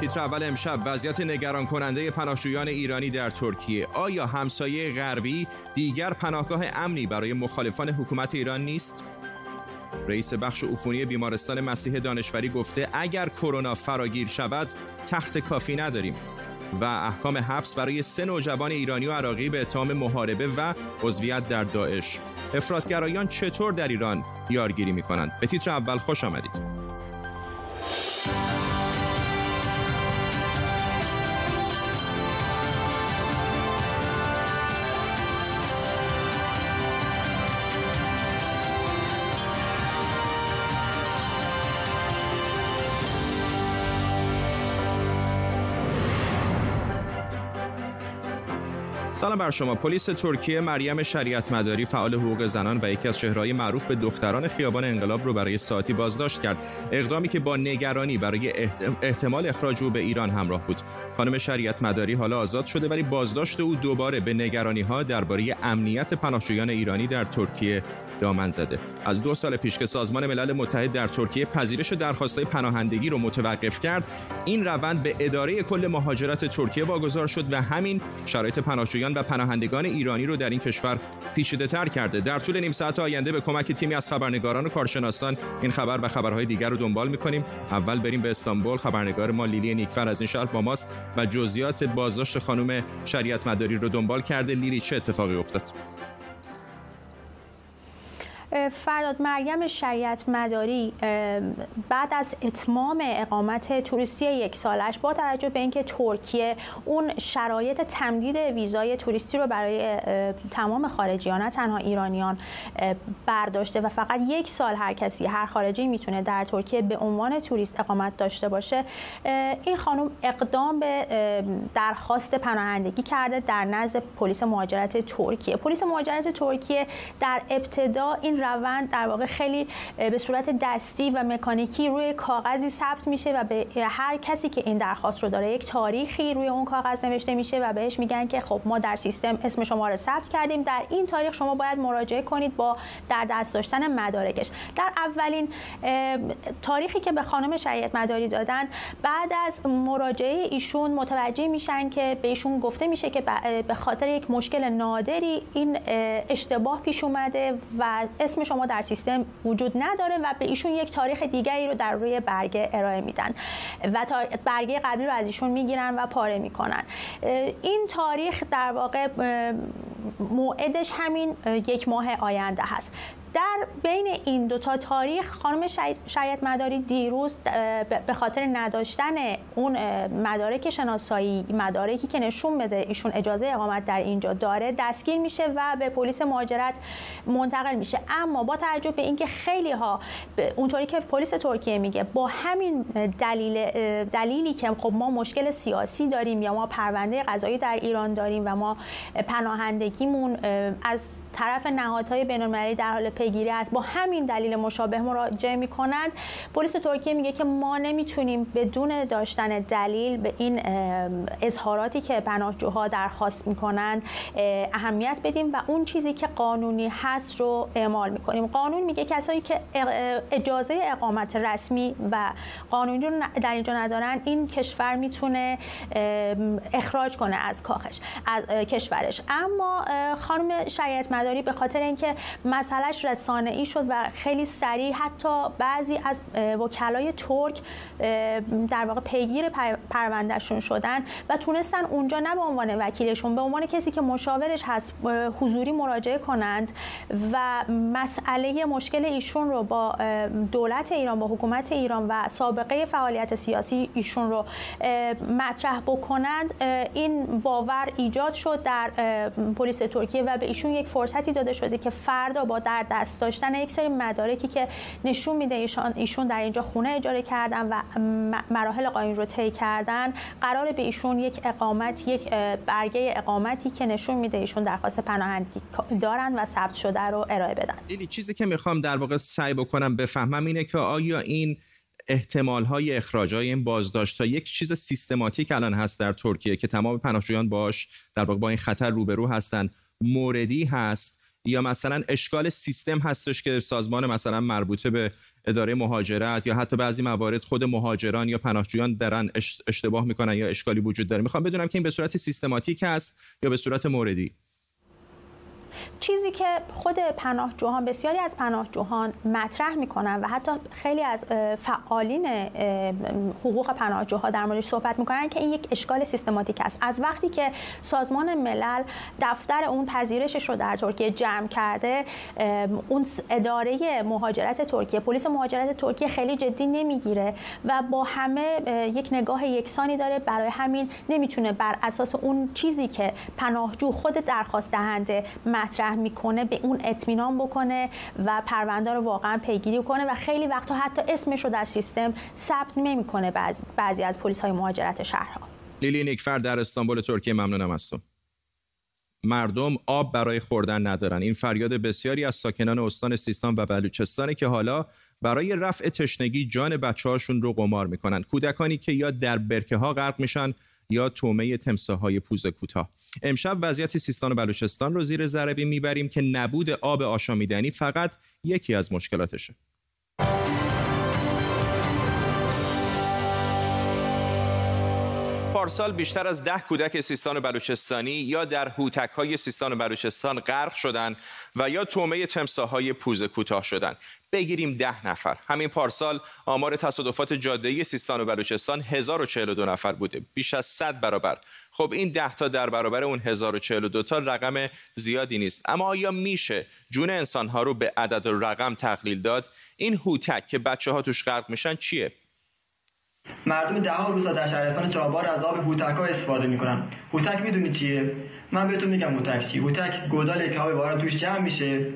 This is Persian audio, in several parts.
تیتر اول امشب وضعیت نگران کننده پناهجویان ایرانی در ترکیه. آیا همسایه غربی دیگر پناهگاه امنی برای مخالفان حکومت ایران نیست؟ رئیس بخش عفونی بیمارستان مسیح دانشوری گفته اگر کرونا فراگیر شود تخت کافی نداریم. و احکام حبس برای سه نوجوان ایرانی و عراقی به اتهام محاربه و عضویت در داعش. افرادگرایان چطور در ایران یارگیری می کنند به تیتر اول خوش آمدید. سلام بر شما. پلیس ترکیه مریم شریعت مداری فعال حقوق زنان و یکی از چهرهای معروف به دختران خیابان انقلاب رو برای ساعتی بازداشت کرد. اقدامی که با نگرانی برای احتمال اخراج او به ایران همراه بود. خانم شریعت مداری حالا آزاد شده ولی بازداشت او دوباره به نگرانی ها درباره امنیت پناهجویان ایرانی در ترکیه دامن زده. از دو سال پیش که سازمان ملل متحد در ترکیه پذیرش درخواستهای پناهندگی رو متوقف کرد این روند به اداره کل مهاجرت ترکیه واگذار شد و همین شرایط پناهجویان و پناهندگان ایرانی رو در این کشور پیچیده تر کرده. در طول نیم ساعت آینده به کمک تیمی از خبرنگاران و کارشناسان این خبر و خبرهای دیگر رو دنبال می‌کنیم. اول بریم به استانبول. خبرنگار ما لیلی نیکفر از این شهر با ماست و جزئیات بازداشت خانم شریعت مداری رو دنبال کرده. لیلی چه اتفاقی افتاد؟ فرداد مریم شریعت مداری بعد از اتمام اقامت توریستی یک سالش با توجه به اینکه ترکیه اون شرایط تمدید ویزای توریستی رو برای تمام خارجیان نه تنها ایرانیان برداشته و فقط یک سال هر کسی هر خارجی می‌تونه در ترکیه به عنوان توریست اقامت داشته باشه. این خانم اقدام به درخواست پناهندگی کرده در نزد پلیس مهاجرت ترکیه. پلیس مهاجرت ترکیه در ابتدا این روند در واقع خیلی به صورت دستی و مکانیکی روی کاغذی ثبت میشه و به هر کسی که این درخواست رو داره یک تاریخی روی اون کاغذ نوشته میشه و بهش میگن که خب ما در سیستم اسم شما رو ثبت کردیم. در این تاریخ شما باید مراجعه کنید با در دست داشتن مدارکش. در اولین تاریخی که به خانم شریعت مداری دادن بعد از مراجعه ایشون متوجه میشن که به ایشون گفته میشه که به خاطر یک مشکل نادری این اشتباه پیش اومده و شما در سیستم وجود نداره و به ایشون یک تاریخ دیگری رو در روی برگه ارائه میدن و تا برگه قبلی رو از ایشون می‌گیرن و پاره می‌کنن. این تاریخ در واقع موعدش همین یک ماه آینده هست. در بین این دو تا تاریخ خانم شریعت مداری دیروز به خاطر نداشتن اون مدارک شناسایی مدارکی که نشون بده ایشون اجازه اقامت در اینجا داره دستگیر میشه و به پلیس مهاجرت منتقل میشه. اما با توجه به اینکه خیلی ها اونطوری که پلیس ترکیه میگه با همین دلیل دلیلی که خب ما مشکل سیاسی داریم یا ما پرونده قضایی در ایران داریم و ما پناهندگیمون از طرف نهادهای بین‌المللی در حال پیگیری است. با همین دلیل مشابه مراجعه می‌کنند پلیس ترکیه میگه که ما نمی‌تونیم بدون داشتن دلیل به این اظهاراتی که پناهجوها درخواست می‌کنند اهمیت بدیم و اون چیزی که قانونی هست رو اعمال می‌کنیم. قانون میگه کسایی که اجازه اقامت رسمی و قانونی رو در اینجا ندارن این کشور می‌تونه اخراج کنه از کاخش از کشورش. اما خانم شریعت مداری به خاطر اینکه مسئلهش ای شد و خیلی سریع حتی بعضی از وکلای ترک در واقع پیگیر پروندهشون شدن و تونستن اونجا نه به عنوان وکیلشون به عنوان کسی که مشاورش هست حضوری مراجعه کنند و مسئله مشکل ایشون رو با دولت ایران با حکومت ایران و سابقه فعالیت سیاسی ایشون رو مطرح بکنند این باور ایجاد شد در پلیس ترکیه و به ایشون یک فرصتی داده شده که فردا با در دست داشتن یک سری مدارکی که نشون میده ایشون در اینجا خونه اجاره کردن و مراحل قانونی رو طی کردن قرار به ایشون یک اقامت یک برگه اقامتی که نشون میده ایشون درخواست پناهندگی دارن و ثبت شده رو ارائه بدن. لیلی چیزی که می‌خوام در واقع سعی بکنم بفهمم اینه که آیا این احتمال های اخراج های این بازداشت ها یک چیز سیستماتیک الان هست در ترکیه که تمام پناهجویان باش در واقع با این خطر روبرو هستند موردی هست یا مثلا اشکال سیستم هستش که سازمان مثلا مربوطه به اداره مهاجرت یا حتی بعضی موارد خود مهاجران یا پناهجویان درن اشتباه می‌کنن یا اشکالی وجود داره. می‌خوام بدونم که این به صورت سیستماتیک است یا به صورت موردی؟ چیزی که خود پناهجویان بسیاری از پناهجویان مطرح می‌کنن و حتی خیلی از فعالین حقوق پناهجوها در موردش صحبت می‌کنن که این یک اشکال سیستماتیک است. از وقتی که سازمان ملل دفتر اون پذیرشش رو در ترکیه جمع کرده اون اداره مهاجرت ترکیه پلیس مهاجرت ترکیه خیلی جدی نمی‌گیره و با همه یک نگاه یکسانی داره برای همین نمی‌تونه بر اساس اون چیزی که پناهجو خود درخواست دهنده مطرح می‌کنه به اون اطمینان بکنه و پرونده رو واقعا پیگیری کنه و خیلی وقتا حتی اسمش رو در سیستم ثبت نمی‌کنه بعضی, بعضی از پلیس های مهاجرت شهرها. لیلی نیکفر در استانبول ترکیه ممنونم از تو. مردم آب برای خوردن ندارن. این فریاد بسیاری از ساکنان استان سیستان و بلوچستانه که حالا برای رفع تشنگی جان بچه هاشون رو قمار می‌کنن. کودکانی که یا در برکه ها غرق میشن یا تومه تمساه های پوز کوتاه. امشب وضعیت سیستان و بلوچستان رو زیر ذره می‌بریم که نبود آب آشامیدنی فقط یکی از مشکلاتشه. پارسال بیشتر از ده کودک سیستان و بلوچستانی یا در هوتک های سیستان و بلوچستان غرق شدند و یا تومه تمساهای پوز کوتاه شدند بگیریم ده نفر. همین پارسال آمار تصادفات جاده سیستان و بلوچستان 1042 نفر بوده. بیش از 100 برابر. خب این ده تا در برابر اون 1042 تا رقم زیادی نیست. اما آیا میشه جون انسان ها رو به عدد و رقم تقلیل داد؟ این هوتک که بچه ها توش غرق میشن چیه؟ مردم ده ها روزا در شهرستان چابار از آب هوتک ها استفاده می‌کنن. هوتک می‌دونی چیه؟ من بهتون میگم هوتک چی. هوتک گودال که آب باران توش جمع میشه.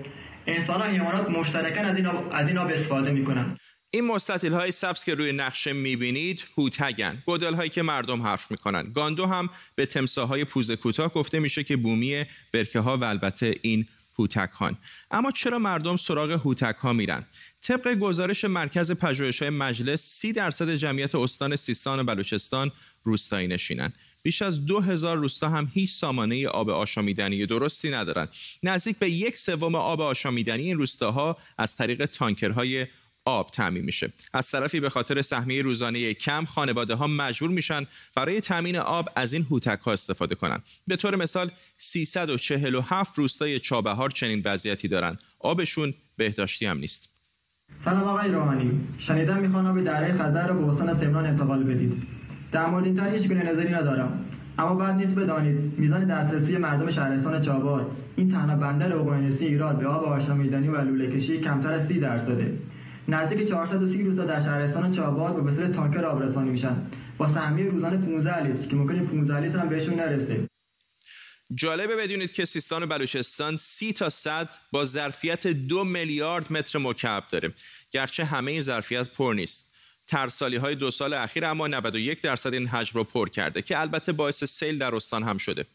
انسان ها حیوانات مشترکن از این آب, از این آب استفاده می‌کنن. این مستطیل های سبز که روی نقشه می‌بینید هوتگن گودل هایی که مردم حرف می‌کنن. گاندو هم به تمساهای پوز کوتاه گفته میشه که بومی برکه ها و البته این هوتک هان. اما چرا مردم سراغ هوتک ها میرن؟ طبق گزارش مرکز پژوهش های مجلس سی درصد جمعیت استان سیستان و بلوچستان روستایی نشینن. بیش از دو هزار روستا هم هیچ سامانه آب آشامیدنی درستی ندارند. نزدیک به یک سوم آب آشامیدنی این روستاها از طریق تانکرهای آب تعمین میشه. از طرفی به خاطر سهمیه روزانه کم خانواده ها مجبور میشن برای تامین آب از این هوتک ها استفاده کنند به طور مثال 347 روستای چابهار چنین وضعیتی دارند آبشون بهداشتی هم نیست. سلام آقای روحانی. شنیدم می‌خوان آب دره خزر رو به استان سمنان انتقال بدید. در مورد این تر هیچ گونه نظری ندارم. اما بعد نیست بدانید میزان دسترسی مردم شهرستان چابار این تنها بندر اقیانوسی ایران به آب آشامیدنی و لوله کشی کمتر از 30 درصده. نزدیک 430 روستا در شهرستان چابار به وسیله تانکر آبرسانی میشن. با سهمیه روزانه 15 لیتر که ممکنه 15 لیتر هم بهشون نرسه. جالبه بدونید که سیستان و بلوچستان سی تا صد با ظرفیت دو میلیارد متر مکعب داره. گرچه همه این ظرفیت پر نیست. ترسالی های دو سال اخیر اما 91 درصد این حجم رو پر کرده که البته باعث سیل در استان هم شده.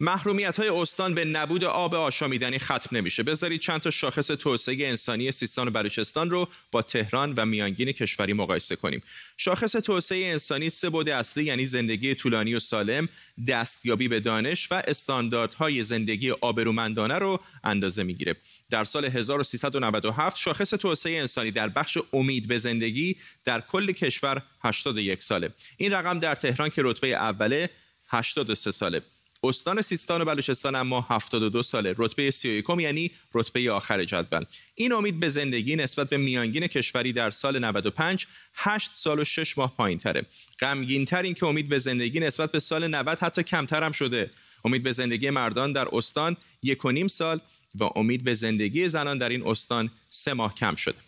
محرومیت های استان به نبود آب آشامیدنی ختم نمیشه. بذارید چند تا شاخص توسعه انسانی سیستان و بلوچستان رو با تهران و میانگین کشوری مقایسه کنیم. شاخص توسعه انسانی سه بود اصلی یعنی زندگی طولانی و سالم دستیابی به دانش و استانداردهای زندگی آبرومندانه رو اندازه می‌گیره. در سال 1397 شاخص توسعه انسانی در بخش امید به زندگی در کل کشور 81 ساله. این رقم در تهران که رتبه اوله 83 ساله. استان سیستان و بلوچستان اما 72 ساله. رتبه 31 یعنی رتبه آخر جدول. این امید به زندگی نسبت به میانگین کشوری در سال 95 8 سال و 6 ماه پایین تره غمگین تر این که امید به زندگی نسبت به سال 90 حتی کمتر هم شده. امید به زندگی مردان در استان یک و نیم سال و امید به زندگی زنان در این استان سه ماه کم شده.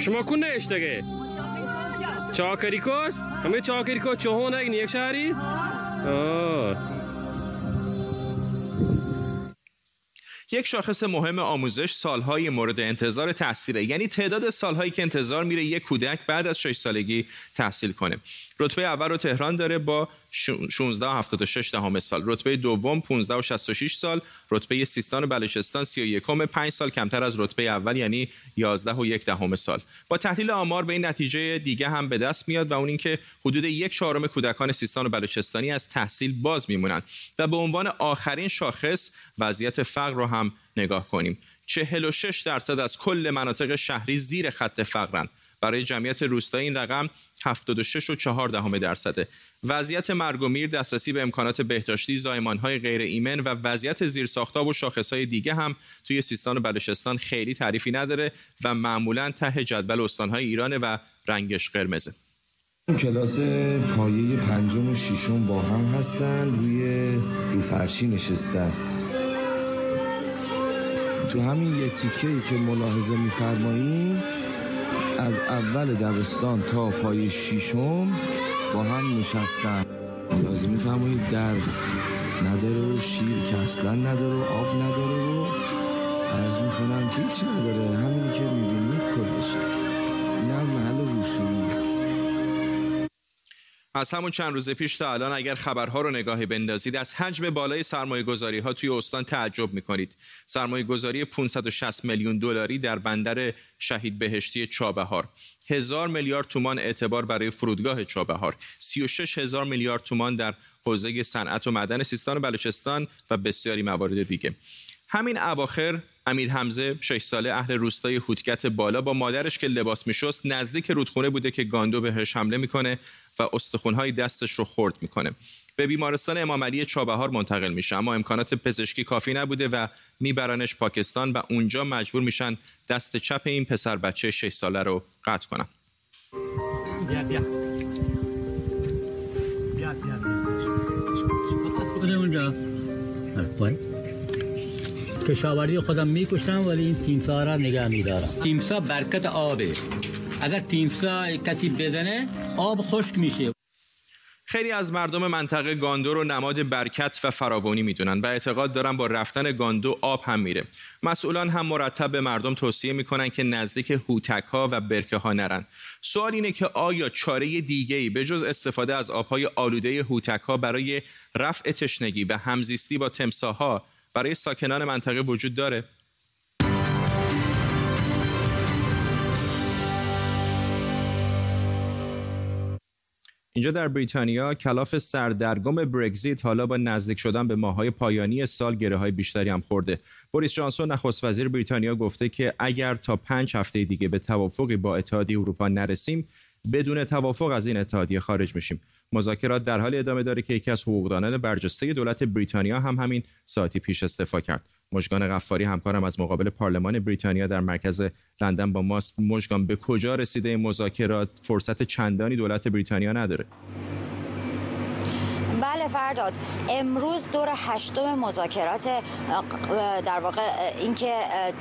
شما کن نشتگه چاکری کش همه چاکری کش چهون یک شهری؟ یک شاخص مهم آموزش سالهای مورد انتظار تحصیله. یعنی تعداد سالهایی که انتظار میره یک کودک بعد از 6 سالگی تحصیل کنه. رتبه اول رو تهران داره با 16 و 76 دهم سال. رتبه دوم 15 و 66 سال. رتبه سیستان و بلوچستان 31 5 سال کمتر از رتبه اول یعنی 11 و 1 دهم سال. با تحلیل آمار به این نتیجه دیگه هم به دست میاد و اون اینکه حدود یک چهارم کودکان سیستان و بلوچستانی از تحصیل باز میمونند و به عنوان آخرین شاخص وضعیت فقر رو هم نگاه کنیم. 46 درصد از کل مناطق شهری زیر خط فقرند برای جمعیت روستایی این رقم 76 و 4 دهم درصده. وضعیت مرگ و میر دسترسی به امکانات بهداشتی های غیر ایمن و وضعیت زیرساختها و های دیگه هم توی سیستان و بلوچستان خیلی تعریفی نداره و معمولا ته جدول استانهای ایران و رنگش قرمزه. کلاس پایه پنجم و ششم با هم هستن روی رو فرشی نشستن. تو همین یه تیکه که ملاحظه میفرماییم از اول دبستان تا پای شیشم با هم نشستن. لازم میفرمایید در نداره و شیر که اصلا نداره و آب نداره و از می‌کنم که هیچ نداره. همینی که می‌بینید کلشه از همون چند روز پیش تا الان اگر خبرها رو نگاهی بندازید از حجم بالای سرمایه گذاری ها توی استان تعجب می‌کنید. سرمایه گذاری 560 میلیون دلاری در بندر شهید بهشتی چابهار. هزار میلیارد تومان اعتبار برای فرودگاه چابهار. 36 هزار میلیارد تومان در حوزه صنعت و معدن سیستان و بلوچستان و بسیاری موارد دیگه. همین اواخر امیر حمزه 6 ساله اهل روستای هوتکت بالا با مادرش که لباس میشست نزدیک رودخونه بوده که گاندو بهش حمله می‌کنه و استخونهای دستش رو خرد می‌کنه. به بیمارستان امام علی چابهار منتقل میشه اما امکانات پزشکی کافی نبوده و میبرانش پاکستان و اونجا مجبور میشن دست چپ این پسر بچه 6 ساله رو قطع کنن. بیا بیا کشاورزی خودم می‌کشم ولی این تیمسا را نگه میدارم. تیمسا برکت آبه. اگر تیمسا کسی بزنه آب خشک میشه. خیلی از مردم منطقه گاندو رو نماد برکت و فراوانی می‌دونن و اعتقاد دارن با رفتن گاندو آب هم میره. مسئولان هم مرتب به مردم توصیه می‌کنن که نزدیک هوتک ها و برکه ها نرن. سوال اینه که آیا چاره دیگه ای به جز استفاده از آبهای آلوده هوتک ها برای رفع تشنگی و همزیستی با تمساها برای ساکنان منطقه وجود داره اینجا در بریتانیا کلاف سردرگم برگزیت حالا با نزدیک شدن به ماهای پایانی سال گره های بیشتری هم خورده. بوریس جانسون نخست وزیر بریتانیا گفته که اگر تا پنج هفته دیگه به توافقی با اتحادیه اروپا نرسیم بدون توافق از این اتحادیه خارج میشیم. مذاکرات در حال ادامه داره که یکی از حقوقدانان برجسته دولت بریتانیا هم همین ساعتی پیش استعفا کرد. مژگان غفاری همکارم از مقابل پارلمان بریتانیا در مرکز لندن با ماست مژگان به کجا رسیده این مذاکرات فرصت چندانی دولت بریتانیا نداره بله فرداد. امروز دور هشتم مذاکرات در واقع اینکه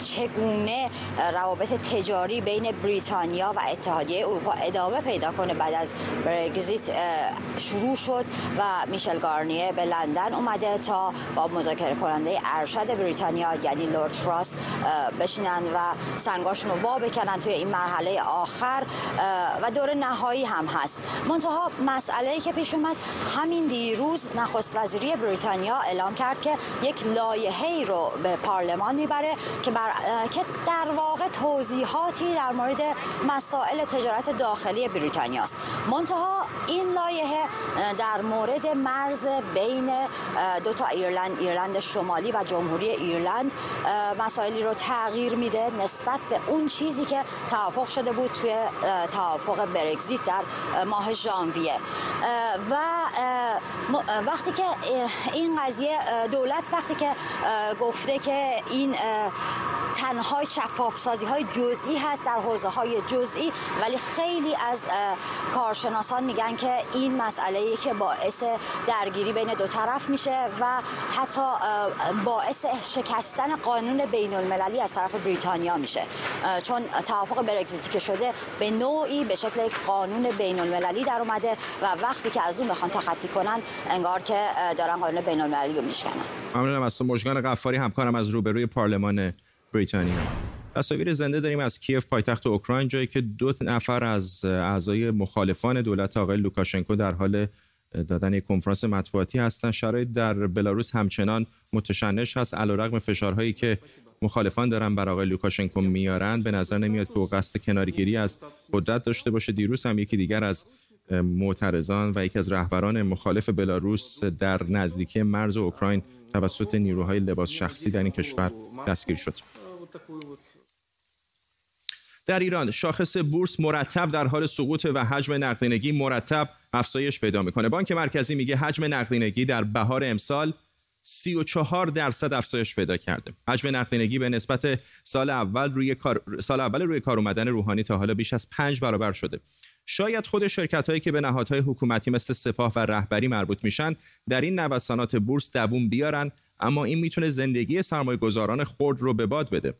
چگونه روابط تجاری بین بریتانیا و اتحادیه اروپا ادامه پیدا کنه بعد از برگزیت شروع شد و میشل گارنیه به لندن اومده تا با مذاکره کننده ارشد بریتانیا یعنی لورد فراست بشینن و سنگاشون رو وا بکنن توی این مرحله آخر و دور نهایی هم هست. منتها مسئله که پیش اومد همین دیروز نخست وزیری بریتانیا اعلام کرد که یک لایحه رو به پارلمان می‌بره که بر... که در واقع توضیحاتی در مورد مسائل تجارت داخلی بریتانیا است. منتها این لایحه در مورد مرز بین دو تا ایرلند ایرلند شمالی و جمهوری ایرلند مسائلی رو تغییر میده نسبت به اون چیزی که توافق شده بود توی توافق برگزیت در ماه ژانویه. و وقتی که این قضیه دولت وقتی که گفته که این تنها شفاف سازی های جزئی هست در حوزه های جزئی ولی خیلی از کارشناسان میگن که این مسئله ای که باعث درگیری بین دو طرف میشه و حتی باعث شکستن قانون بین المللی از طرف بریتانیا میشه. چون توافق برگزیتی که شده به نوعی به شکل یک قانون بین المللی در اومده و وقتی که از اون بخوان تخطی کنن انگار که دارن قانون بین المللی رو میشکنن. ممنونم از تو مشگان غفاری همکارم از روبروی پارلمان بریتانیا. تصاویر زنده داریم از کیف پایتخت اوکراین جایی که دو نفر از اعضای مخالفان دولت آقای لوکاشنکو در حال دادن یک کنفرانس مطبوعاتی هستند شرایط در بلاروس همچنان متشنج هست علیرغم فشارهایی که مخالفان دارن بر آقای لوکاشنکو میارن. به نظر نمیاد که او قصد کناره‌گیری از قدرت داشته باشه. دیروز هم یکی دیگر از معترضان و یکی از رهبران مخالف بلاروس در نزدیکی مرز اوکراین توسط نیروهای لباس شخصی در این کشور دستگیر شد در ایران شاخص بورس مرتب در حال سقوط و حجم نقدینگی مرتب افزایش پیدا می‌کنه بانک مرکزی میگه حجم نقدینگی در بهار امسال 34 درصد افزایش پیدا کرده. حجم نقدینگی به نسبت سال اول روی کار سال اول روی کار اومدن روحانی تا حالا بیش از 5 برابر شده. شاید خود شرکت هایی که به نهادهای حکومتی مثل سپاه و رهبری مربوط میشن در این نوسانات بورس دووم بیارن اما این می‌تونه زندگی سرمایه گذاران خرد رو به باد بده.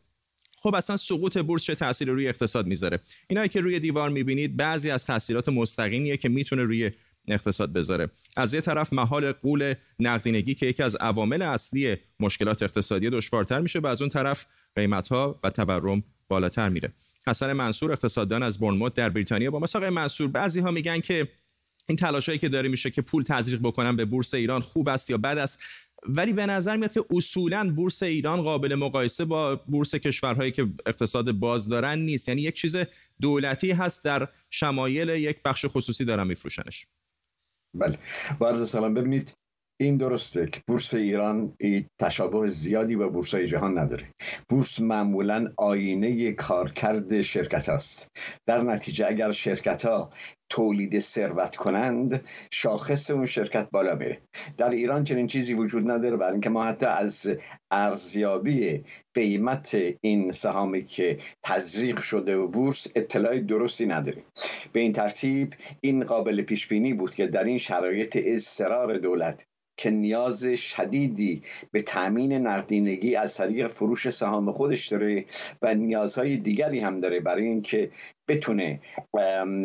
خب اصلا سقوط بورس چه تأثیری روی اقتصاد می‌ذاره؟ اینایی که روی دیوار می‌بینید بعضی از تاثیرات مستقیمیه که می‌تونه روی اقتصاد بذاره. از یه طرف محال قول نقدینگی که یکی از عوامل اصلی مشکلات اقتصادی دشوارتر میشه و از اون طرف قیمت ها و تورم بالاتر میره. حسن منصور اقتصاددان از برنموت در بریتانیا با مساق منصور بعضی ها میگن که این تلاشایی که داره میشه که پول تزریق بکنن به بورس ایران خوب است یا بد است ولی به نظر میاد که اصولا بورس ایران قابل مقایسه با بورس کشورهایی که اقتصاد باز دارن نیست. یعنی یک چیز دولتی هست در شمایل یک بخش خصوصی دارن میفروشنش. بله. با سلام ببینید این درسته که بورس ایران تشابه زیادی با بورس جهان نداره. بورس معمولا آینه کارکرد شرکت هاست در نتیجه اگر شرکت ها تولید ثروت کنند شاخص اون شرکت بالا میره. در ایران چنین چیزی وجود نداره برای اینکه ما حتی از ارزیابی قیمت این سهامی که تزریق شده و بورس اطلاع درستی نداریم به این ترتیب این قابل پیش بینی بود که در این شرایط اضطرار دولت که نیاز شدیدی به تامین نقدینگی از طریق فروش سهام خودش داره و نیازهای دیگری هم داره برای اینکه بتونه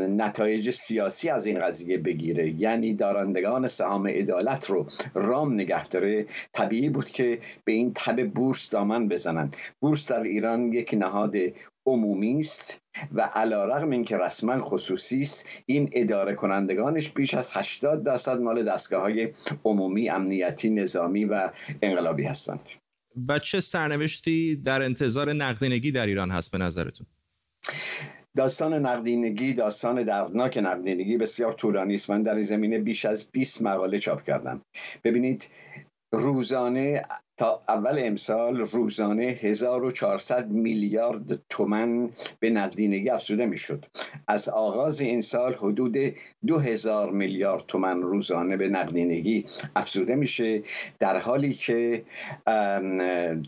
نتایج سیاسی از این قضیه بگیره. یعنی دارندگان سهام عدالت رو رام نگه داره. طبیعی بود که به این تب بورس دامن بزنن. بورس در ایران یک نهاد عمومی است و علا رقم این که رسما خصوصی است این اداره کنندگانش بیش از 80 درصد مال دستگاه های عمومی امنیتی نظامی و انقلابی هستند. و چه سرنوشتی در انتظار نقدینگی در ایران هست به نظرتون؟ داستان نقدینگی داستان دردناک نقدینگی بسیار طولانی است. من در این زمینه بیش از 20 مقاله چاپ کردم. ببینید روزانه تا اول امسال روزانه 1400 میلیارد تومن به نقدینگی افزوده می‌شد. از آغاز این سال حدود 2000 میلیارد تومن روزانه به نقدینگی افزوده میشه در حالی که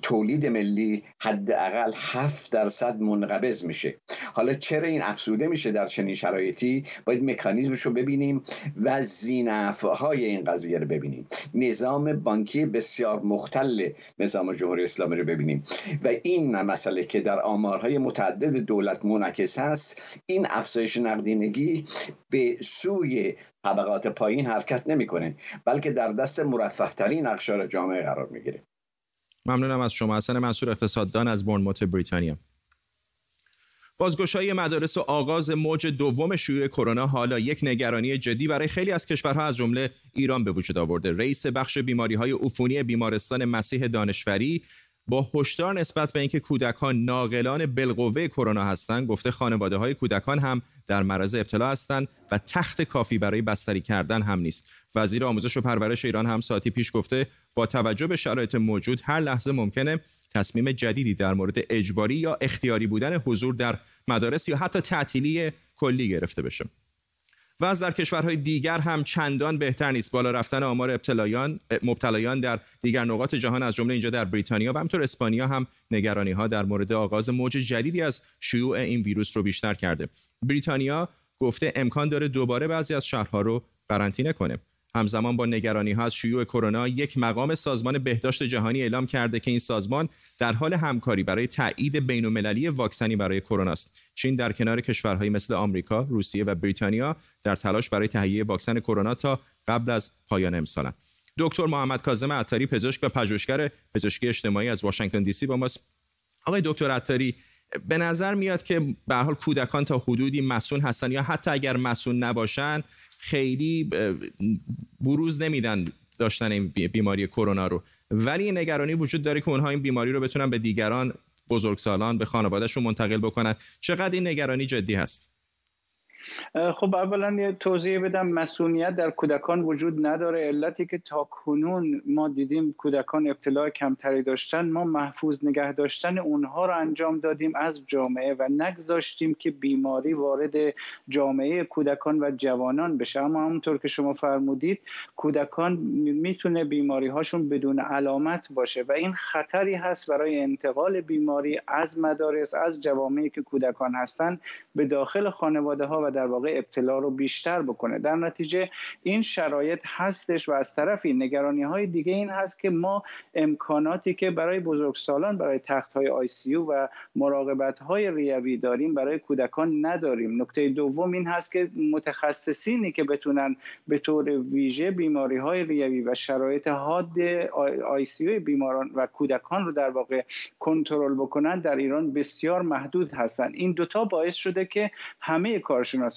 تولید ملی حداقل 7 درصد منقبض میشه. حالا چرا این افزوده میشه در چنین شرایطی؟ باید مکانیزمش رو ببینیم و زینفهای این قضیه رو ببینیم. نظام بانکی بسیار مختل نظام جمهوری اسلامی رو ببینیم. و این مسئله که در آمارهای متعدد دولت منعکس هست این افزایش نقدینگی به سوی طبقات پایین حرکت نمی‌کنه بلکه در دست مرفه ترین اقشار جامعه قرار می‌گیره. ممنونم از شما. حسن منصور اقتصاددان از برنموت بریتانیا. بازگشایی مدارس و آغاز موج دوم شیوع کرونا حالا یک نگرانی جدی برای خیلی از کشورها از جمله ایران به وجود آورده. رئیس بخش بیماری های عفونی بیمارستان مسیح دانشوری با هشدار نسبت به اینکه کودکان ناقلان بالقوه کرونا هستند گفته خانواده های کودکان هم در معرض ابتلا هستند و تخت کافی برای بستری کردن هم نیست. وزیر آموزش و پرورش ایران هم ساعتی پیش گفته با توجه به شرایط موجود هر لحظه ممکنه تصمیم جدیدی در مورد اجباری یا اختیاری بودن حضور در مدارس یا حتی تعطیلی کلی گرفته بشه. و از در کشورهای دیگر هم چندان بهتر نیست. بالا رفتن آمار ابتلایان مبتلایان در دیگر نقاط جهان از جمله اینجا در بریتانیا و همطور اسپانیا هم نگرانی ها در مورد آغاز موج جدیدی از شیوع این ویروس رو بیشتر کرده. بریتانیا گفته امکان داره دوباره بعضی از شهرها رو قرنطینه کنه. همزمان با نگرانی ها از شیوع کرونا یک مقام سازمان بهداشت جهانی اعلام کرده که این سازمان در حال همکاری برای تایید بین‌المللی واکسنی برای کرونا است. چین در کنار کشورهایی مثل آمریکا، روسیه و بریتانیا در تلاش برای تهیه واکسن کرونا تا قبل از پایان امسال دکتر محمد کاظم عطاری پزشک و پژوهشگر پزشکی اجتماعی از واشنگتن دی سی با ماست. آقای دکتر عطاری به نظر میاد که به حال کودکان تا حدودی مسون هستن یا حتی اگر مسون نباشن خیلی بروز نمیدن داشتن این بیماری کرونا رو. ولی نگرانی وجود داره که اونها این بیماری رو بتونن به دیگران بزرگسالان به خانوادهشون منتقل بکنن. چقدر این نگرانی جدی هست؟ خب اولا یه توضیح بدم مسئولیت در کودکان وجود نداره. علتی که تا کنون ما دیدیم کودکان ابتلاع کمتری داشتن ما محفوظ نگه داشتن اونها رو انجام دادیم از جامعه و نگذاشتیم که بیماری وارد جامعه کودکان و جوانان بشه. اما همونطور که شما فرمودید کودکان می‌تونه بیماری هاشون بدون علامت باشه و این خطری هست برای انتقال بیماری از مدارس از جوامعی که کودکان هستند به داخل خانواده ها و در واقع ابتلا رو بیشتر بکنه. در نتیجه این شرایط هستش و از طرفی نگرانی های دیگه این هست که ما امکاناتی که برای بزرگسالان برای تخت های آی سی و مراقبت های ریوی داریم برای کودکان نداریم. نکته دوم این هست که متخصصینی که بتونن به طور ویژه بیماری های ریوی و شرایط حاد آی سی بیماران و کودکان رو در واقع کنترل بکنن در ایران بسیار محدود هستند این دوتا باعث شده که همه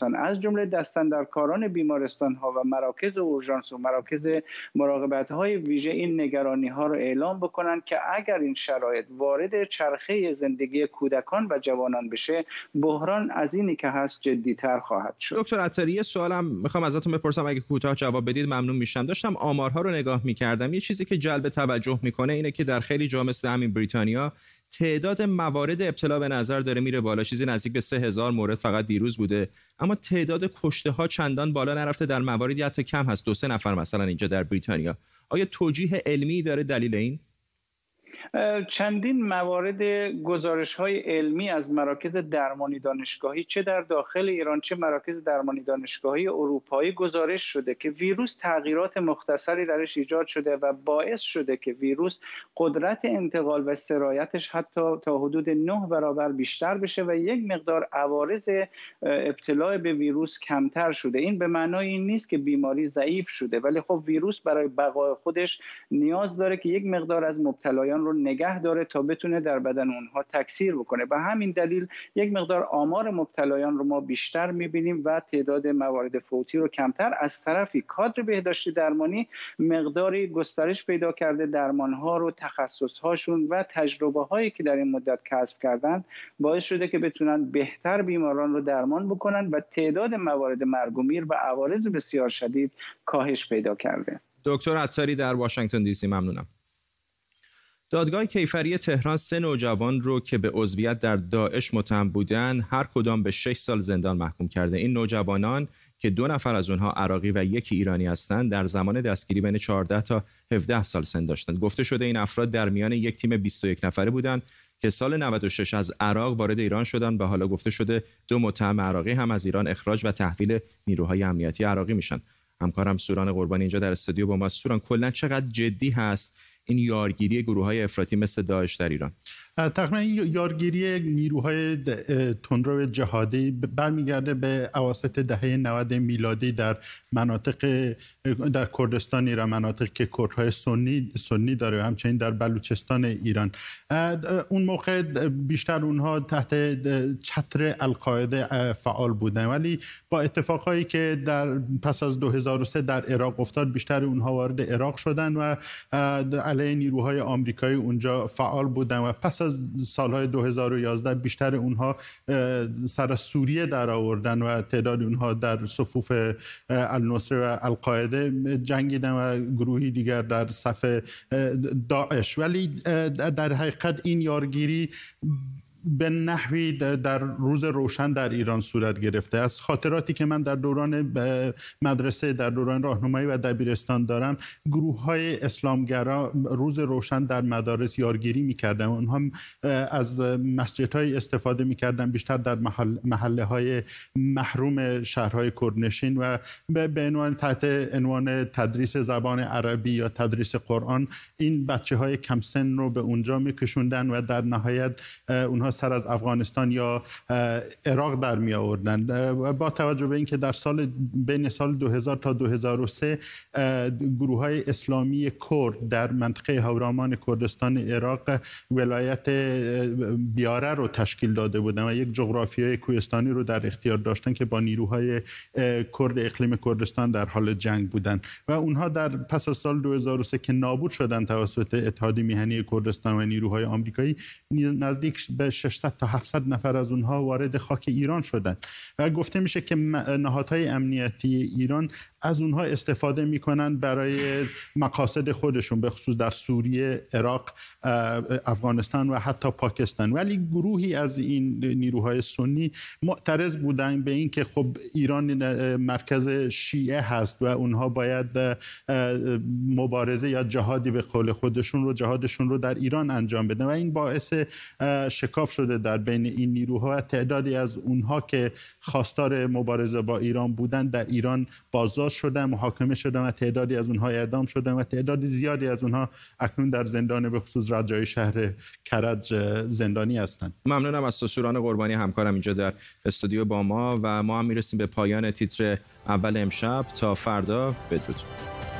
کارشناسان از جمله دستندرکاران بیمارستان ها و مراکز اورژانس و مراکز مراقبت های ویژه این نگرانی ها رو اعلام بکنند که اگر این شرایط وارد چرخه زندگی کودکان و جوانان بشه بحران از اینی که هست جدیتر خواهد شد. دکتر عطاری سوالم می‌خوام ازتون بپرسم. اگه کوتاه جواب بدید ممنون میشم. داشتم آمارها رو نگاه می‌کردم. یه چیزی که جلب توجه می‌کنه اینه که در خیلی جا مثل همین بریتانیا تعداد موارد ابتلا به نظر داره میره بالا. چیزی نزدیک به سه هزار مورد فقط دیروز بوده. اما تعداد کشته ها چندان بالا نرفته در مواردی حتی کم هست. دو سه نفر مثلا اینجا در بریتانیا. آیا توجیه علمی داره دلیل این؟ چندین موارد گزارش های علمی از مراکز درمانی دانشگاهی چه در داخل ایران چه مراکز درمانی دانشگاهی اروپایی گزارش شده که ویروس تغییرات مختصری درش ایجاد شده و باعث شده که ویروس قدرت انتقال و سرایتش حتی تا حدود نه برابر بیشتر بشه و یک مقدار عوارض ابتلاع به ویروس کمتر شده. این به معنای این نیست که بیماری ضعیف شده ولی خب ویروس برای بقای خودش نیاز داره که یک مقدار از مبتلایان رو نگه داره تا بتونه در بدن اونها تکثیر بکنه. به همین دلیل یک مقدار آمار مبتلایان رو ما بیشتر می‌بینیم و تعداد موارد فوتی رو کمتر از طرفی کادر بهداشتی درمانی مقداری گسترش پیدا کرده. درمان ها رو تخصص هاشون و تجربه هایی که در این مدت کسب کردن باعث شده که بتونن بهتر بیماران رو درمان بکنن و تعداد موارد مرگ و میر و عوارض بسیار شدید کاهش پیدا کرده. دکتر عطاری در واشنگتن دی سی ممنونم. دادگاه کیفری تهران سه نوجوان رو که به عضویت در داعش متهم بودن هر کدام به 6 سال زندان محکوم کرده. این نوجوانان که دو نفر از اونها عراقی و یکی ایرانی هستند در زمان دستگیری بین 14 تا 17 سال سن داشتند. گفته شده این افراد در میان یک تیم 21 نفره بودند که سال 96 از عراق وارد ایران شدند و حالا گفته شده دو متهم عراقی هم از ایران اخراج و تحویل نیروهای امنیتی عراقی میشن. همکارم سوران قربانی اینجا در استودیو با ما. سوران کلا چقدر جدی هست این یارگیری گروه های افراطی مثل داعش در ایران. تقریبا یارگیری نیروهای تندرو جهادی برمیگرده به اواسط دهه 90 میلادی در مناطق در کردستان ایران مناطق که کردهای سنی سنی داره همچنین در بلوچستان ایران. اون موقع بیشتر اونها تحت چتر القاعده فعال بودن. ولی با اتفاقهایی که در پس از 2003 در عراق افتاد بیشتر اونها وارد عراق شدن و علیه نیروهای آمریکایی اونجا فعال بودن و پس از سالهای 2011 بیشتر اونها سر سوریه در آوردن و تعداد اونها در صفوف النصره و القاعده جنگیدن و گروهی دیگر در صف داعش. ولی در حقیقت این یارگیری به نحوی در روز روشن در ایران صورت گرفته از خاطراتی که من در دوران مدرسه در دوران راهنمایی و دبیرستان دارم گروه های اسلامگرا روز روشن در مدارس یارگیری می‌کردن. اونها از مسجد های استفاده می‌کردن بیشتر در محل محله های محروم شهرهای کردنشین و به عنوان تحت عنوان تدریس زبان عربی یا تدریس قرآن این بچه های کم سن رو به اونجا میکشوندن و در نهایت اونها سر از افغانستان یا عراق در می آوردن با توجه به اینکه در سال بین سال 2000 تا 2003 گروه های اسلامی کرد در منطقه هورامان کردستان عراق ولایت بیاره رو تشکیل داده بودن و یک جغرافیای کوهستانی رو در اختیار داشتن که با نیروهای کرد اقلیم کردستان در حال جنگ بودن. و اونها در پس از سال 2003 که نابود شدن توسط اتحادیه میهنی کردستان و نیروهای آمریکایی نزدیک به 600 تا 700 نفر از اونها وارد خاک ایران شدن. و گفته میشه که نهادهای امنیتی ایران از اونها استفاده می‌کنن برای مقاصد خودشون به خصوص در سوریه، عراق، افغانستان و حتی پاکستان. ولی گروهی از این نیروهای سنی معترض بودن به اینکه خب ایران مرکز شیعه هست و اونها باید مبارزه یا جهادی به قول خودشون رو جهادشون رو در ایران انجام بدن. و این باعث شکاف شده در بین این نیروها و تعدادی از اونها که خواستار مبارزه با ایران بودن در ایران بازداشت شدن محاکمه شدن و تعدادی از اونها اعدام شدن و تعداد زیادی از اونها اکنون در زندان به خصوص رجای شهر کرج زندانی هستند. ممنونم از سسوران قربانی همکارم اینجا در استودیو با ما و ما هم می‌رسیم به پایان تیتر اول امشب. تا فردا بدرود.